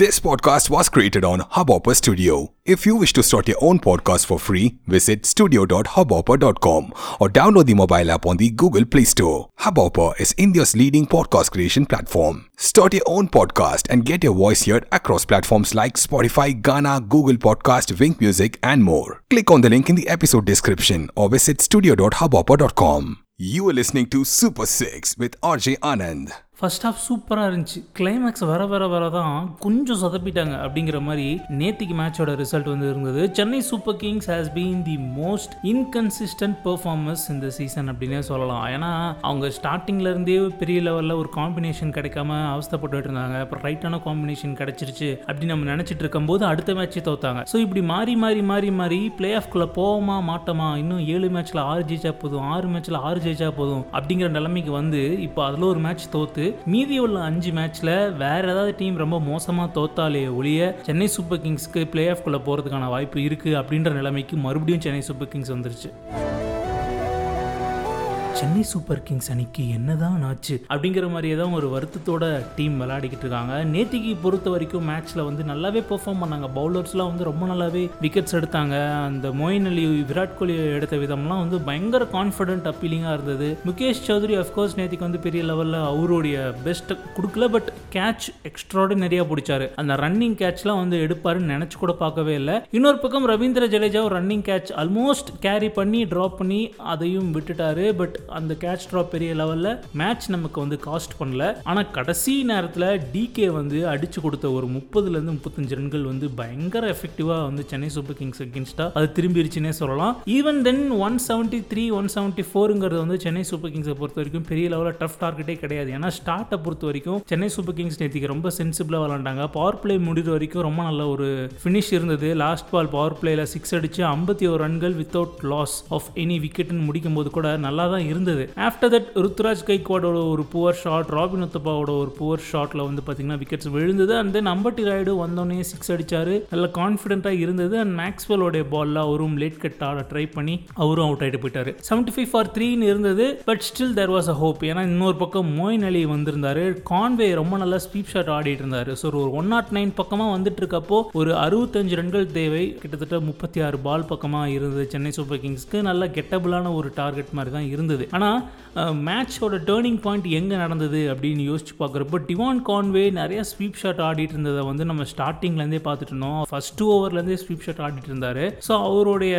This podcast was created on Hubhopper Studio. If you wish to start your own podcast for free, visit studio.hubhopper.com or download the mobile app on the Google Play Store. Hubhopper is India's leading podcast creation platform. Start your own podcast and get your voice heard across platforms like Spotify, Ghana, Google Podcast, Wink Music, and more. Click on the link in the episode description or visit studio.hubhopper.com. You are listening to Super 6 with RJ Anand. First of சூப்பராக இருந்துச்சு. Climax வர வர வர தான் கொஞ்சம் சொதப்பிட்டாங்க அப்படிங்கிற மாதிரி நேத்திக்கு மேட்சோட ரிசல்ட் வந்து இருந்தது. Chennai Super Kings has been the most inconsistent performance இந்த சீசன் அப்படின்னே சொல்லலாம். ஏன்னா அவங்க ஸ்டார்டிங்ல இருந்தே பெரிய லெவலில் ஒரு காம்பினேஷன் கிடைக்காம அவஸ்தப்பட்டு இருந்தாங்க. அப்புறம் ரைட்டான காம்பினேஷன் கிடைச்சிருச்சு அப்படின்னு நம்ம நினச்சிட்டு இருக்கும்போது அடுத்த மேட்சே தோத்தாங்க. ஸோ இப்படி மாறி மாறி மாறி மாறி பிளே ஆஃப்குள்ளே போவோமா மாட்டோமா இன்னும் ஏழு மேட்ச்சில் ஆறு ஜெயிச்சா போதும் ஆறு மேட்ச்சில் ஆறு ஜெயிச்சா போதும் அப்படிங்கிற நிலைமைக்கு வந்து இப்போ அதில் ஒரு மேட்ச் தோத்து மீதி உள்ள அஞ்சு மேட்ச்ல வேற ஏதாவது டீம் ரொம்ப மோசமாக தோத்தாலே ஒழிய சென்னை சூப்பர் கிங்ஸ்க்கு பிளே ஆஃப்குள்ளே போகிறதுக்கான வாய்ப்பு இருக்குது அப்படின்ற நிலைமைக்கு மறுபடியும் சென்னை சூப்பர் கிங்ஸ் வந்துருச்சு. சென்னை சூப்பர் கிங்ஸ் அணிக்கு என்னதான் ஆச்சு அப்படிங்கிற மாதிரியே தான் ஒரு வருத்தத்தோட டீம் விளையாடிக்கிட்டு இருக்காங்க. நேத்திக்கு பொறுத்த வரைக்கும் மேட்ச்சில் வந்து நல்லாவே பெர்ஃபார்ம் பண்ணாங்க. பவுலர்ஸ்லாம் வந்து ரொம்ப நல்லாவே விக்கெட்ஸ் எடுத்தாங்க. அந்த மோயின் அலி விராட் கோலி எடுத்த விதம்லாம் வந்து பயங்கர கான்ஃபிடென்ட் அப்பீலிங்காக இருந்தது. முகேஷ் சௌத்ரி அஃப்கோர்ஸ் நேத்திக்கு வந்து பெரிய லெவலில் அவருடைய பெஸ்ட்டை கொடுக்கல பட் கேட்ச் எக்ஸ்ட்ராடினரியாக பிடிச்சாரு. அந்த ரன்னிங் கேட்ச்லாம் வந்து எடுப்பாருன்னு நினச்சி கூட பார்க்கவே இல்லை. இன்னொரு பக்கம் Ravindra Jadeja running catch almost carry பண்ணி ட்ராப் பண்ணி அதையும் விட்டுட்டாரு. பட் அந்த கேட்ச் ட்ராப் பெரிய லெவலில் மேட்ச் நமக்கு வந்து காஸ்ட் பண்ணல. ஆனால் கடைசி நேரத்தில் டிகே வந்து அடிச்சு கொடுத்த ஒரு முப்பதுலேருந்து முப்பத்தஞ்சு ரன்கள் வந்து பயங்கர எஃபெக்டிவாக வந்து சென்னை சூப்பர் கிங்ஸ் அகேன்ஸ்டாக அது திரும்பிடுச்சுன்னே சொல்லலாம். Even then one seventy three one seventy ஃபோருங்கிறது வந்து சென்னை சூப்பர் கிங்ஸை பொறுத்த வரைக்கும் பெரிய லெவலில் டஃப் டார்கெட்டே கிடையாது. ஏன்னா ஸ்டார்ட்டை பொறுத்த வரைக்கும் சென்னை சூப்பர் கிங்ஸ் நேற்றுக்கு ரொம்ப சென்சிபிளாக விளாண்டாங்க பவர் பிளே முடிகிற வரைக்கும் ரொம்ப நல்ல ஒரு ஃபினிஷ் இருந்தது. லாஸ்ட் பால் பவர் பிளேயில் சிக்ஸ் அடித்து ஐம்பத்தி ஒரு ரன்கள் வித்தவுட் லாஸ் ஆஃப் எனி விக்கெட்னு முடிக்கும் போது கூட நல்லா தான் இருந்தது. ஆஃப்டர் தட் ருத்ராஜ் கைக்வாடோட ஒரு புவர் ஷாட் ராபின் உத்தப்பாவோட ஒரு புவர் ஷாட்டில் வந்து பார்த்தீங்கன்னா விக்கெட்ஸ் விழுந்தது. அண்ட் தென் அம்பட்டி ராய்டு வந்தோடனே சிக்ஸ் அடித்தார் நல்ல கான்ஃபிடென்ட்டாக இருந்தது. அண்ட் மேக்ஸ்வெலோடைய பாலில் அவரும் லேட் கட் ஆட ட்ரை பண்ணி அவரும் அவுட் ஆகிட்டு போயிட்டாரு. செவன்டி ஃபைவ் ஃபார் த்ரீன்னு இருந்தது. But still there was a hope ஏன்னா இன்னொரு பக்கம் மோயின் அலி வந்திருந்தாரு. கான்வே ரொம்ப நல்ல ஸ்வீப் ஷாட் ஆடிட்டு இருந்தார். ஸோ ஒரு ஒன் நாட் நைன் பக்கமாக வந்துட்டு இருக்கப்போ ஒரு அறுபத்தஞ்சு ரன்கள் தேவை. கிட்டத்தட்ட முப்பத்தி ஆறு பால் பக்கமாக இருந்தது சென்னை சூப்பர் கிங்ஸ்க்கு. நல்ல கெட்டபிளான ஒரு டார்கெட் மாதிரி தான் இருந்தது ஆனால் மேட்சோட டேர்னிங் பாயிண்ட் எங்கே நடந்தது அப்படின்னு யோசிச்சு பார்க்குறப்போ டிவான் கான்வே நிறைய ஸ்வீப் ஷாட் ஆடிட்டு இருந்ததை வந்து நம்ம ஸ்டார்டிங்லேருந்தே பார்த்துட்டு இருந்தோம். ஃபர்ஸ்ட் ஓவர்லேருந்தே ஸ்வீப் ஷாட் ஆடிட்டு இருந்தாரு. ஸோ அவருடைய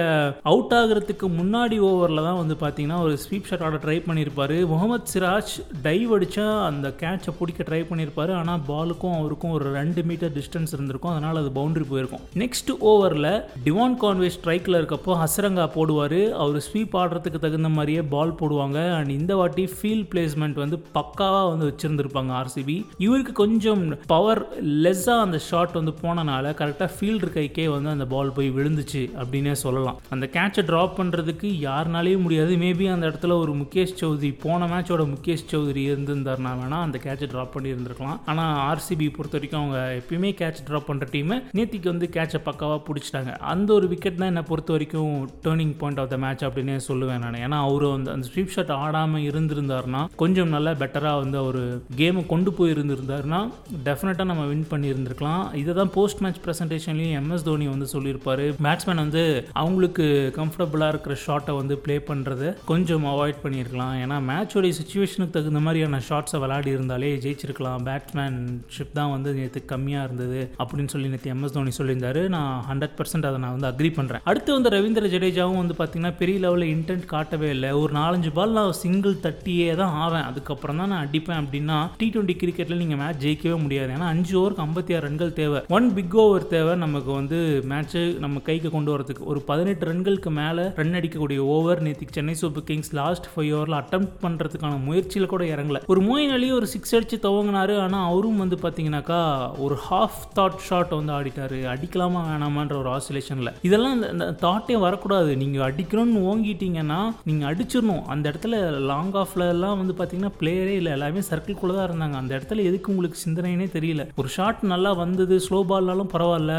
அவுட் ஆகிறதுக்கு முன்னாடி ஓவரில் தான் வந்து பார்த்தீங்கன்னா ஒரு ஸ்வீப் ஷாட் ஆட ட்ரை பண்ணியிருப்பாரு முகமது சிராஜ் டைவ் அடித்தா அந்த கேட்சை பிடிக்க ட்ரை பண்ணியிருப்பார் ஆனால் பாலுக்கும் அவருக்கும் ஒரு ரெண்டு மீட்டர் டிஸ்டன்ஸ் இருந்திருக்கும். அதனால் அது பவுண்டரி போயிருக்கும். நெக்ஸ்ட் ஓவரில் டிவான் கான்வே ஸ்ட்ரைக்கில் இருக்கப்போ ஹசரங்கா போடுவார். அவர் ஸ்வீப் ஆடுறதுக்கு தகுந்த மாதிரியே பால் போடுவாங்க. அண்ட் இந்த வாட்டி ஃபீல்ட் பிளேஸ்மெண்ட் வந்து பக்காவாக வந்து வச்சுருந்துருப்பாங்க ஆர்சிபி இவருக்கு கொஞ்சம் பவர் லெஸ்ஸாக அந்த ஷாட் வந்து போனனால கரெக்டாக ஃபீல்டு கைக்கே வந்து அந்த பால் போய் விழுந்துச்சு அப்படின்னே சொல்லலாம். அந்த கேட்சை ட்ராப் பண்ணுறதுக்கு யாருனாலேயும் முடியாது. மேபி அந்த இடத்துல ஒரு முகேஷ் சௌத்ரி போன மேட்சோட முகேஷ் சௌத்ரி இருந்திருந்தாருனா வேணால் அந்த கேட்சை ட்ராப் பண்ணி இருந்திருக்கலாம் ஆனால் ஆர்சிபி பொறுத்த வரைக்கும் அவங்க எப்பயுமே கேட்ச் ட்ராப் பண்ணுற டீமு நேத்திக்கு வந்து கேட்சை பக்காவாக பிடிச்சிட்டாங்க. அந்த ஒரு விக்கெட் தான் என்னை பொறுத்த வரைக்கும் turning point of the match அப்படின்னே சொல்லுவேன் நான். ஏன்னா அவர் வந்து அந்த ஸ்வீப் ஷாட் ஆடாமல் இருந்திருந்தாருன்னா கொஞ்சம் நல்லா பெட்டராக வந்து அவர் கேமை கொண்டு போய் இருந்திருந்தாருன்னா டெஃபினட்டாக நம்ம வின் பண்ணியிருந்திருக்கலாம். இதை தான் போஸ்ட் மேட்ச் ப்ரெசன்டேஷன்லையும் எம்எஸ் தோனி வந்து சொல்லியிருப்பாரு. பேட்ஸ்மேன் வந்து அவங்களுக்கு கம்ஃபர்டபுளாக இருக்கிற ஷாட்டை வந்து ப்ளே பண்ணுறது கொஞ்சம் அவாய்ட் பண்ணியிருக்கலாம். ஏன்னா மேட்சோடைய சுச்சுவேஷனுக்கு தகுந்த மாதிரியான ஷாட்ஸை விளையாடி இருந்தாலே ஜெயிச்சிருக்கலாம். பேட்ஸ்மேன்ஷிப் தான் வந்து நேற்று கம்மியாக இருந்தது அப்படின்னு சொல்லி நேற்று எம்எஸ் தோனி சொல்லியிருந்தாரு. நான் ஹண்ட்ரட் பர்சன்ட் அதை நான் வந்து அக்ரி பண்ணுறேன் அடுத்து வந்து ரவீந்திர ஜடேஜாவும் வந்து பார்த்தீங்கன்னா பெரிய லெவலில் இன்டென்ட் காட்டவே இல்லை. ஒரு நாலஞ்சு பால் நான் சிங்கிள் தட்டியே தான் ஆவேன். அதுக்கப்புறம் தான் நான் அடிப்பேன் அப்படின்னா டி டுவெண்ட்டி கிரிக்கெட்டில் நீங்கள் மேட்ச் ஜெயிக்கவே முடியாது. ஏன்னா அஞ்சு ஓவருக்கு ஐம்பத்தி ஆறு ரன்கள் தேவை. ஒன் பிக் ஓவர் தேவை. நமக்கு வந்து மேட்ச்சு நம்ம கைக்கு கொண்டு வரதுக்கு ஒரு பதினெட்டு ரன்களுக்கு மேலே ரன் அடிக்கக்கூடிய ஓவர் நேற்றுக்கு Chennai Super Kings last five ஓவரில் அட்டம் பண்ணுறதுக்கான முயற்சியில் கூட இறங்கல. ஒரு மோயின் அலி ஒரு சிக்ஸ் அடிச்சு துவங்கினாரு. ஆனால் அவரும் வந்து பார்த்தீங்கன்னாக்கா ஒரு ஹாஃப் தாட் ஷாட் வந்து ஆடிட்டாரு. அடிக்கலாமா வேணாமான்ற ஒரு ஆசிலேஷனில் இதெல்லாம் இந்த தாட்டே வரக்கூடாது. நீங்கள் அடிக்கணும்னு ஓங்கிட்டீங்கன்னா நீங்கள் அடிச்சிடணும். அந்த இடத்துல லாங் ஆஃப்ல எல்லாம் வந்து பார்த்தீங்கன்னா பிளேயரே இல்லை. எல்லாமே சர்க்கிள்குள்ளே தான் இருந்தாங்க. அந்த இடத்துல எதுக்கு உங்களுக்கு சிந்தனைனே தெரியல. ஒரு ஷாட் நல்லா வந்தது ஸ்லோ பால்னாலும் பரவாயில்ல.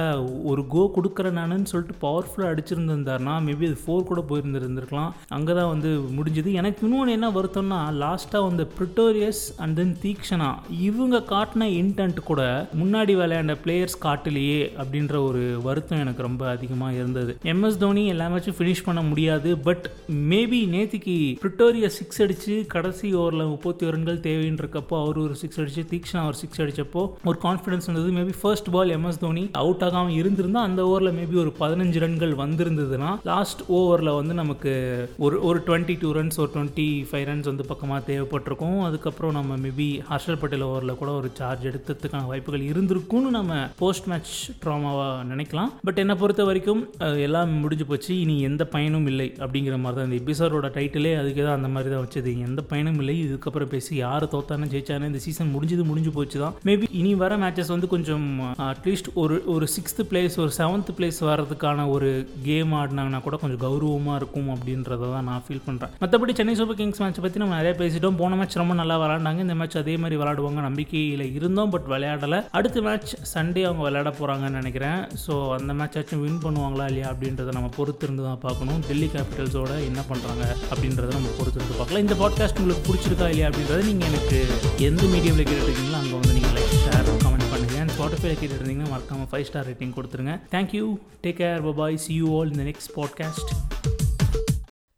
ஒரு கோ கொடுக்குற நானுன்னு சொல்லிட்டு பவர்ஃபுல்லாக அடிச்சிருந்திருந்தாருன்னா மேபி அது ஃபோர் கூட போயிருந்துருந்துருக்கலாம். அங்கே தான் வந்து முடிஞ்சது. எனக்கு இன்னொன்று என்ன வருத்தம்னா லாஸ்ட்டாக வந்த ப்ரிட்டோரியஸ் அண்ட் தென் தீக்ஷனா இவங்க காட்டின இன்டென்ட் கூட முன்னாடி விளையாண்ட பிளேயர்ஸ் காட்டலையே அப்படின்ற ஒரு வருத்தம் எனக்கு ரொம்ப அதிகமாக இருந்தது. எம்எஸ் தோனி எல்லா மேட்சும் ஃபினிஷ் பண்ண முடியாது பட் மேபி நேத்திக்கு பிரிட்டோரியா சிக்ஸ் அடிச்சு கடைசி ஓவரில் முப்பத்தி ஒரு ரன்கள் இருக்கப்போ அவர் ஒரு சிக்ஸ் அடிச்சு தீக்ஷனா ஒரு சிக்ஸ் அடிச்சப்போ ஒரு கான்ஃபிடன்ஸ் இருந்தது. Maybe first ball MS Dhoni out ஆகாமல் இருந்திருந்தா அந்த ஓவரில் மேபி ஒரு பதினஞ்சு ரன்கள் வந்திருந்ததுன்னா லாஸ்ட் ஓவரில் வந்து நமக்கு ஒரு ஒரு டுவெண்ட்டி டூ ரன்ஸ் ஒரு டுவெண்ட்டி ஃபைவ் ரன்ஸ் வந்து பக்கமாக தேவைப்பட்டிருக்கும். அதுக்கப்புறம் நம்ம மேபி ஹர்ஷல் பட்டேல் ஓவரில் கூட ஒரு சார்ஜ் எடுத்ததுக்கான வாய்ப்புகள் இருந்திருக்கும்னு நம்ம போஸ்ட் மேட்ச் ட்ராமாவாக நினைக்கலாம். பட் என்னை பொறுத்த வரைக்கும் எல்லாம் முடிஞ்சு போச்சு. இனி எந்த பயனும் இல்லை அப்படிங்கிற மாதிரி தான் இந்த எபிசோடோட டைட்டிலே அதுக்கு தான் அந்த மாதிரி தான் வச்சது எந்த பயனும் இல்லை. இதுக்கப்புறம் பேசி யார் தோத்தானே ஜெயிச்சானே இந்த சீசன் முடிஞ்சது முடிஞ்சு போச்சு தான். மேபி இனி வர மேட்சஸ் வந்து கொஞ்சம் அட்லீஸ்ட் ஒரு ஒரு சிக்ஸ்த் பிளேஸ் ஒரு செவன்த் பிளேஸ் வர்றதுக்கான ஒரு கேம் ஆடினாங்கன்னா கூட கொஞ்சம் கௌரவமாக இருக்கும் அப்படின்றத தான் நான் ஃபீல் பண்ணுறேன் மற்றபடி சென்னை சூப்பர் கிங்ஸ் மேட்ச் பற்றி நம்ம நிறைய பேசிட்டோம். போன மேட்ச் ரொம்ப நல்லா விளாண்டாங்க. இந்த மேட்ச் அதே மாதிரி விளாடுவாங்க. நம்பிக்கை கீழே இருந்தோம் பட் விளையாடலை. அடுத்த மேட்ச் சண்டே அவங்க விளையாட போகிறாங்கன்னு நினைக்கிறேன். ஸோ அந்த மேட்ச் ஆச்சும் வின் பண்ணுவாங்களா இல்லையா அப்படின்றத நம்ம பொறுத்து இருந்து தான் பார்க்கணும். டெல்லி கேபிட்டல்ஸோட என்ன பண்ணுறாங்க அப்படின்றத நம்ம பொறுத்து இருந்து பார்க்கலாம். இந்த பாட்காஸ்ட் உங்களுக்கு பிடிச்சிருக்கா இல்லையா அப்படின்றத நீங்கள் எனக்கு எந்த மீடியாவில் கேட்டுருக்கீங்களோ அங்கே வந்து நீங்கள் லைக் ஷேர் கமெண்ட் பண்ணுங்கள் அண்ட் ஸ்பாட்டிஃபைல கேட்டுருந்தீங்கன்னா மறக்காமல் ஃபைவ் ஸ்டார் ரேட்டிங் கொடுத்துருங்க. Thank you take care bye see you all இந்த next podcast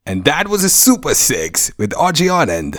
And that was a Super 6 with RJ Anand.